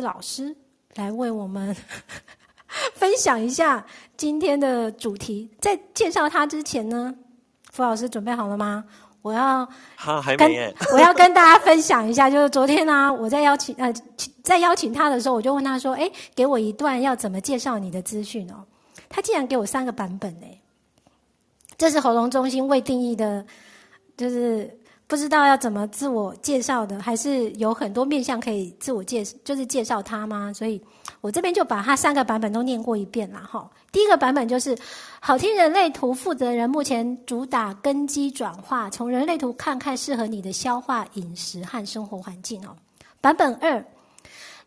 老师来为我们 分享一下今天的主题。在介绍他之前呢，傅老师准备好了吗？我要他还没，我要跟大家分享一下，就是昨天呢、啊，我在邀请呃，在邀请他的时候，我就问他说：“哎，给我一段要怎么介绍你的资讯哦。”他竟然给我三个版本哎，这是喉咙中心未定义的，就是不知道要怎么自我介绍的，还是有很多面向可以自我介，就是介绍他吗？所以我这边就把他三个版本都念过一遍了哈。第一个版本就是好听人类图负责人目前主打根基转化，从人类图看看适合你的消化、饮食和生活环境哦。版本二。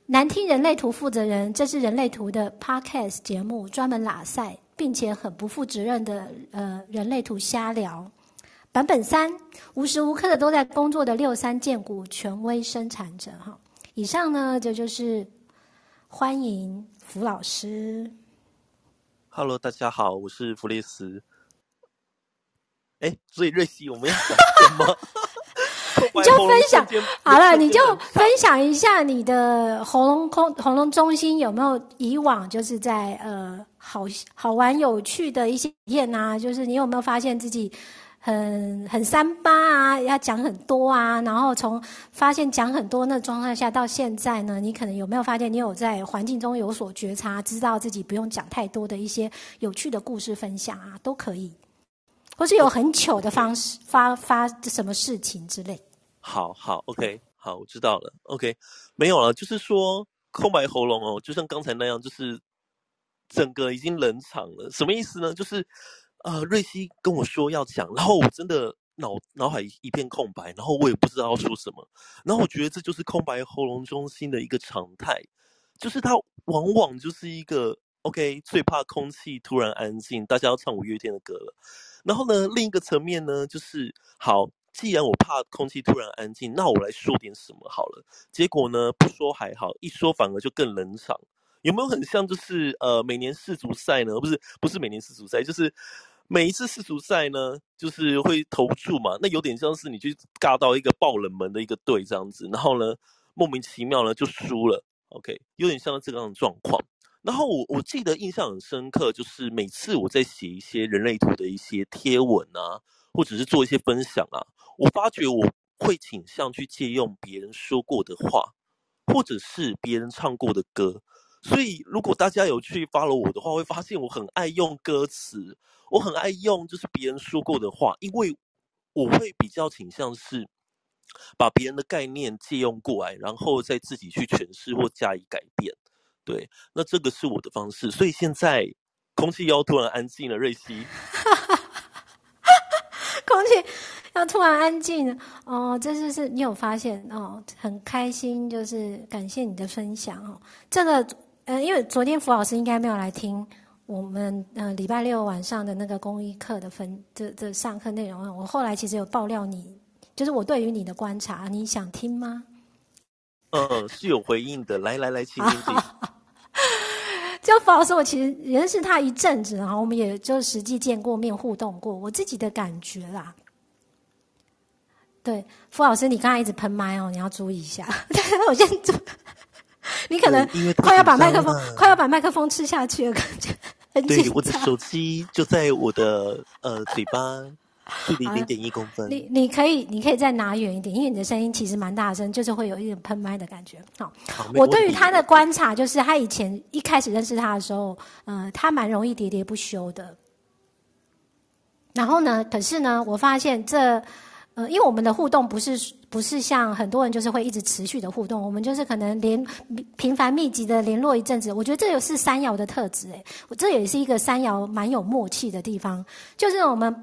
难听人类图负责人，这是人类图的 podcast 节目，专门拉赛，并且很不负责任的呃人类图瞎聊。版本三，无时无刻的都在工作的六三建股权威生产者哈。以上呢，这就，就是欢迎福老师。Hello，大家好，我是弗列斯。哎，所以瑞希，我们要讲什么？你就分享好了，你就分享一下你的喉咙空喉咙中心有没有以往就是在呃好好玩有趣的一些体验啊？就是你有没有发现自己很很三八啊，要讲很多啊？然后从发现讲很多那状态下到现在呢，你可能有没有发现你有在环境中有所觉察，知道自己不用讲太多的一些有趣的故事分享啊，都可以，或是有很糗的方式发发什么事情之类。好好，OK，好，我知道了，OK，没有了，就是说空白喉咙哦，就像刚才那样，就是整个已经冷场了，什么意思呢？就是呃，瑞希跟我说要讲，然后我真的脑脑海一片空白，然后我也不知道要说什么，然后我觉得这就是空白喉咙中心的一个常态，就是它往往就是一个 OK，最怕空气突然安静，大家要唱五月天的歌了，然后呢，另一个层面呢，就是好。既然我怕空气突然安静，那我来说点什么好了。结果呢，不说还好，一说反而就更冷场。有没有很像就是呃，每年世足赛呢？不是，不是每年世足赛，就是每一次世足赛呢，就是会投注嘛。那有点像是你去尬到一个爆冷门的一个队这样子，然后呢，莫名其妙呢就输了。OK，有点像这样的状况。然后我我记得印象很深刻，就是每次我在写一些人类图的一些贴文啊，或者是做一些分享啊。我发觉我会倾向去借用别人说过的话，或者是别人唱过的歌。所以，如果大家有去 follow 我的话，会发现我很爱用歌词，我很爱用就是别人说过的话，因为我会比较倾向是把别人的概念借用过来，然后再自己去诠释或加以改变。对，那这个是我的方式。所以现在空气又突然安静了，瑞希，空气。要突然安静哦，这就是你有发现哦，很开心，就是感谢你的分享哦。这个呃，因为昨天弗老师应该没有来听我们呃礼拜六晚上的那个公益课的分这这上课内容。我后来其实有爆料你，就是我对于你的观察，你想听吗？嗯，是有回应的。来来来，请听听。就弗老师，我其实认识他一阵子，然后我们也就实际见过面互动过，我自己的感觉啦。对，傅老师，你刚才一直喷麦哦，你要注意一下。我先注，你可能快要把麦克风，快要把麦克风吃下去了，感觉。对，我的手机就在我的呃嘴巴 距离零点一公分。你你可以你可以再拿远一点，因为你的声音其实蛮大声，就是会有一点喷麦的感觉。好，好，我对于他的观察就是，他以前一开始认识他的时候，呃，他蛮容易喋喋不休的。然后呢，可是呢，我发现这。呃，因为我们的互动不是不是像很多人就是会一直持续的互动，我们就是可能连频繁密集的联络一阵子。我觉得这也是三爻的特质，诶，我这也是一个三爻蛮有默契的地方。就是我们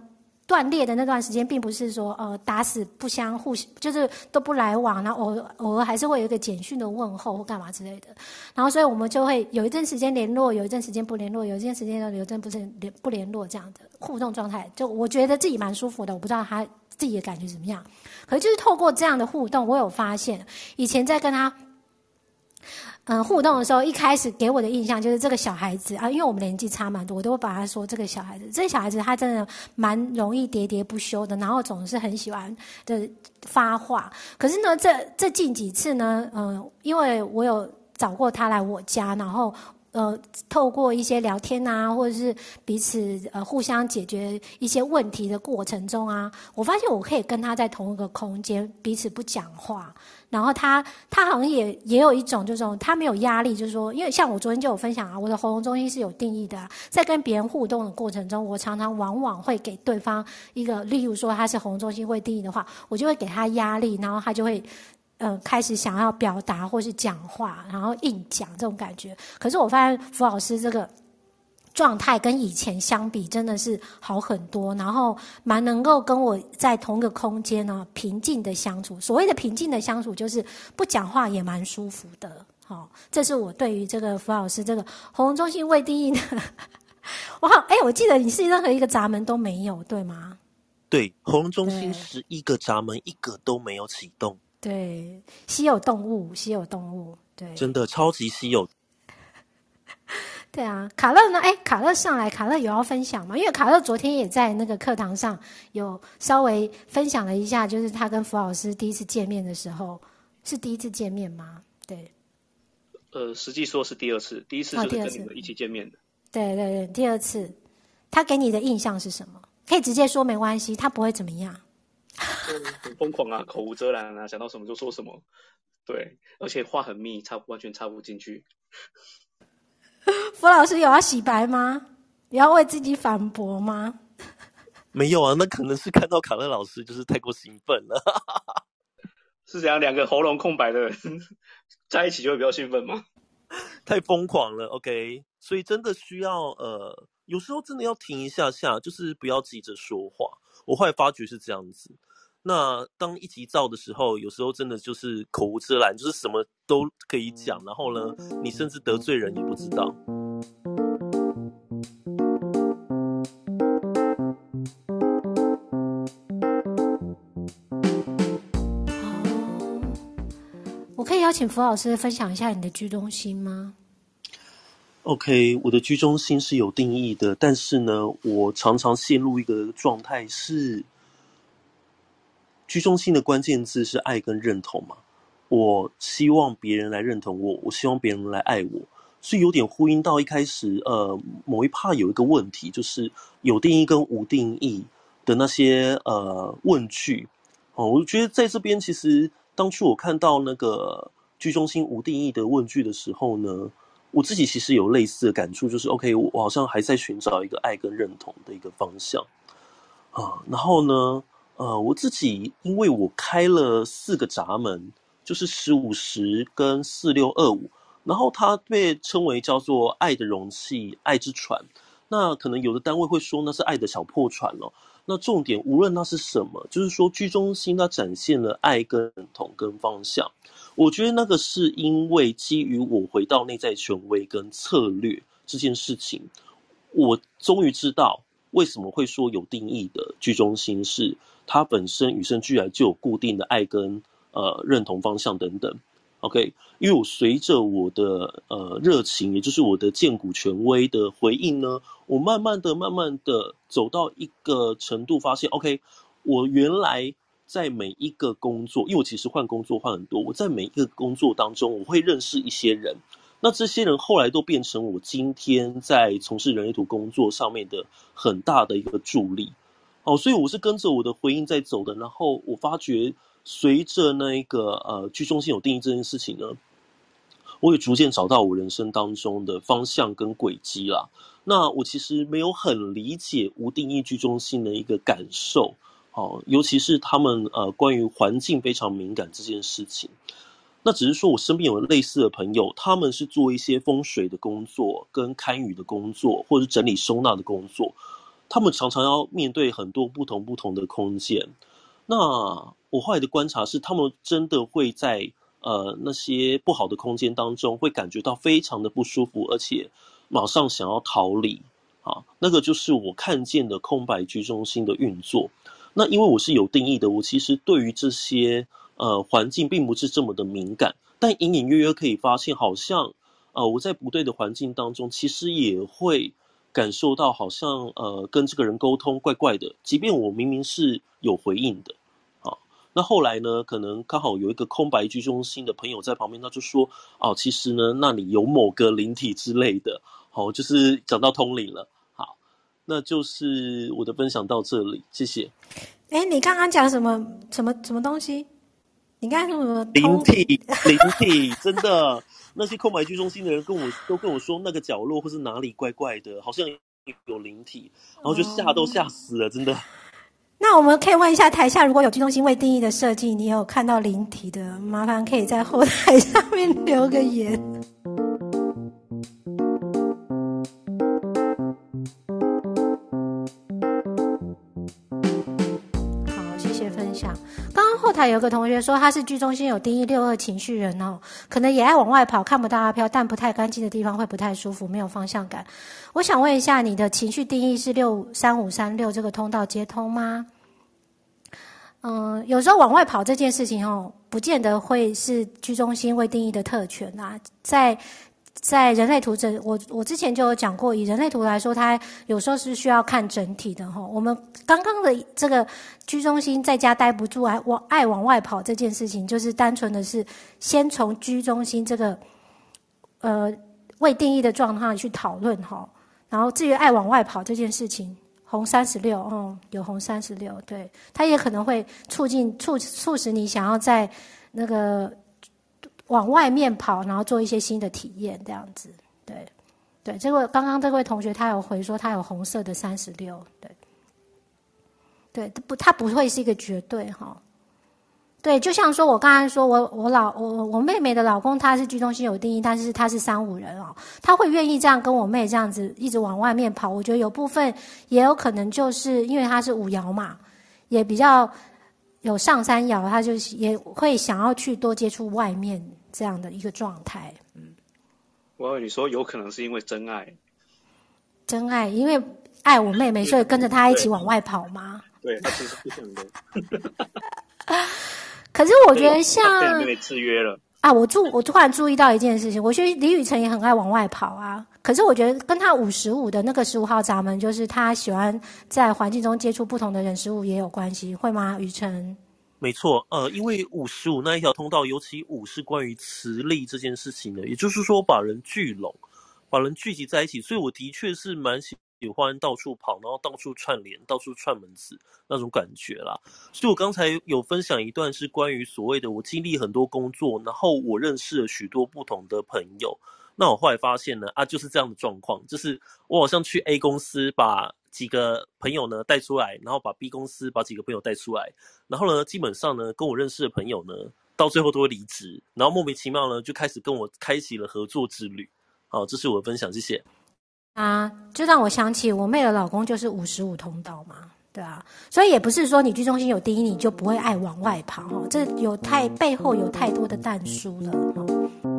断裂的那段时间，并不是说呃打死不相互，就是都不来往，然后偶偶尔还是会有一个简讯的问候或干嘛之类的。然后所以我们就会有一阵时间联络，有一阵时间不联络，有一阵时间有一阵不是联不联络这样的互动状态。就我觉得自己蛮舒服的，我不知道他。自己的感觉怎么样？可是就是透过这样的互动，我有发现，以前在跟他嗯，互动的时候，一开始给我的印象就是这个小孩子啊，因为我们年纪差蛮多，我都会把他说这个小孩子。这个小孩子他真的蛮容易喋喋不休的，然后总是很喜欢的发话。可是呢，这这近几次呢，嗯，因为我有找过他来我家，然后。呃，透过一些聊天啊，或者是彼此呃互相解决一些问题的过程中啊，我发现我可以跟他在同一个空间，彼此不讲话。然后他他好像也也有一种这种他没有压力，就是说，因为像我昨天就有分享啊，我的喉咙中心是有定义的，在跟别人互动的过程中，我常常往往会给对方一个，例如说他是喉咙中心会定义的话，我就会给他压力，然后他就会。嗯，开始想要表达或是讲话，然后硬讲这种感觉。可是我发现福老师这个状态跟以前相比，真的是好很多。然后蛮能够跟我在同一个空间呢，平静的相处。所谓的平静的相处，就是不讲话也蛮舒服的。好，这是我对于这个福老师这个喉咙中心未定义的。我好，哎，我记得你是任何一个闸门都没有，对吗？对，喉咙中心十一个闸门，一个都没有启动。对，稀有动物，稀有动物，对，真的超级稀有。对啊，卡乐呢？哎，卡乐上来，卡乐有要分享吗？因为卡乐昨天也在那个课堂上有稍微分享了一下，就是他跟福老师第一次见面的时候，是第一次见面吗？对。呃，实际说是第二次，第一次就是跟你们一起见面的。对对对，第二次，他给你的印象是什么？可以直接说，没关系，他不会怎么样。很疯狂啊，口无遮拦啊，想到什么就说什么，对，而且话很密，插完全插不进去。傅老师有要洗白吗？你要为自己反驳吗？没有啊，那可能是看到卡乐老师就是太过兴奋了。是这样，两个喉咙空白的人在一起就会比较兴奋吗？太疯狂了，OK，所以真的需要呃，有时候真的要停一下下，就是不要急着说话。我后来发觉是这样子。那当一急躁的时候，有时候真的就是口无遮拦，就是什么都可以讲，然后呢，你甚至得罪人也不知道。哦，我可以邀请福老师分享一下你的居中心吗？OK，我的居中心是有定义的，但是呢，我常常陷入一个状态是。居中心的关键字是爱跟认同嘛？我希望别人来认同我，我希望别人来爱我，所以有点呼应到一开始，呃，某一 part 有一个问题，就是有定义跟无定义的那些呃问句哦。我觉得在这边，其实当初我看到那个居中心无定义的问句的时候呢，我自己其实有类似的感触，就是 OK，我好像还在寻找一个爱跟认同的一个方向啊，然后呢，呃，我自己因为我开了四个闸门，就是十五十跟四六二五，然后它被称为叫做爱的容器、爱之船。那可能有的单位会说那是爱的小破船了。那重点无论那是什么，就是说居中心它展现了爱跟认同跟方向。我觉得那个是因为基于我回到内在权威跟策略这件事情，我终于知道为什么会说有定义的居中心是。它本身与生俱来就有固定的爱跟呃认同方向等等，OK，因为我随着我的呃热情，也就是我的荐骨权威的回应呢，我慢慢的、慢慢的走到一个程度，发现 OK，我原来在每一个工作，因为我其实换工作换很多，我在每一个工作当中，我会认识一些人，那这些人后来都变成我今天在从事人类图工作上面的很大的一个助力。哦，所以我是跟着我的回应在走的，然后我发觉随着那一个呃居中心有定义这件事情呢，我也逐渐找到我人生当中的方向跟轨迹啦。那我其实没有很理解无定义居中心的一个感受，哦，尤其是他们呃关于环境非常敏感这件事情。那只是说我身边有类似的朋友，他们是做一些风水的工作、跟堪舆的工作，或者是整理收纳的工作。他们常常要面对很多不同不同的空间，那我后来的观察是，他们真的会在呃那些不好的空间当中，会感觉到非常的不舒服，而且马上想要逃离啊。那个就是我看见的空白居中心的运作。那因为我是有定义的，我其实对于这些呃环境并不是这么的敏感，但隐隐约约可以发现，好像呃我在不对的环境当中，其实也会感受到好像呃跟这个人沟通怪怪的，即便我明明是有回应的。那后来呢？可能刚好有一个空白居中心的朋友在旁边，他就说：“哦，其实呢，那里有某个灵体之类的。”好，就是讲到通灵了。好，那就是我的分享到这里，谢谢。哎，你刚刚讲什么什么什么东西？你刚刚说什么？灵体，灵体，真的，那些空白居中心的人跟我都跟我说，那个角落或是哪里怪怪的，好像有灵体，然后就吓都吓死了，真的。那我们可以问一下台下，如果有居中心未定义的设计，你有看到灵体的，麻烦可以在后台 上面留个言。台有个同学说他是居中心有定义六二情绪人哦，可能也爱往外跑，看不到阿飘，但不太干净的地方会不太舒服，没有方向感。我想问一下，你的情绪定义是六三五三六这个通道接通吗？嗯，有时候往外跑这件事情哦，不见得会是居中心未定义的特权啊。在在人类图这，我我之前就有讲过，以人类图来说，它有时候是需要看整体的哈。我们刚刚的这个居中心在家待不住，爱往爱往外跑这件事情，就是单纯的是先从居中心这个呃未定义的状态去讨论哈。然后至于爱往外跑这件事情，红三十六，嗯，有红三十六，对，它也可能会促进促促使你想要在那个往外面跑，然后做一些新的体验，这样子，对，对。这位刚刚这位同学他有回说他有红色的三十六，对，对，不，他不会是一个绝对哈。对，就像说，我刚才说，我我老我我妹妹的老公他是居中心有定义，但是他是三五人哦，他会愿意这样跟我妹这样子一直往外面跑。我觉得有部分也有可能就是因为他是五爻嘛，也比较有上三爻，他就也会想要去多接触外面这样的一个状态。嗯，我你说有可能是因为真爱，真爱，因为爱我妹妹，所以跟着她一起往外跑吗？对，他其实不想的。可是我觉得像被制约了啊！我注我突然注意到一件事情，我觉得李宇辰也很爱往外跑啊。可是我觉得跟他五十五的那个十五号闸门，就是他喜欢在环境中接触不同的人事物也有关系，会吗？宇辰？没错，呃，因为五十五那一条通道，尤其五是关于磁力这件事情的，也就是说把人聚拢，把人聚集在一起，所以我的确是蛮喜。欢到处跑，然后到处串联，到处串门子那种感觉啦。所以我刚才有分享一段是关于所谓的我经历很多工作，然后我认识了许多不同的朋友。那我后来发现呢，啊，就是这样的状况，就是我好像去 A 公司把几个朋友呢带出来，然后把 B 公司把几个朋友带出来，然后呢，基本上呢，跟我认识的朋友呢，到最后都会离职，然后莫名其妙呢，就开始跟我开启了合作之旅。好，这是我的分享，谢谢。啊，就让我想起我妹的老公就是五十五通道嘛，对啊，所以也不是说你居中心有第一你就不会爱往外跑哦，这有太背后有太多的但书了。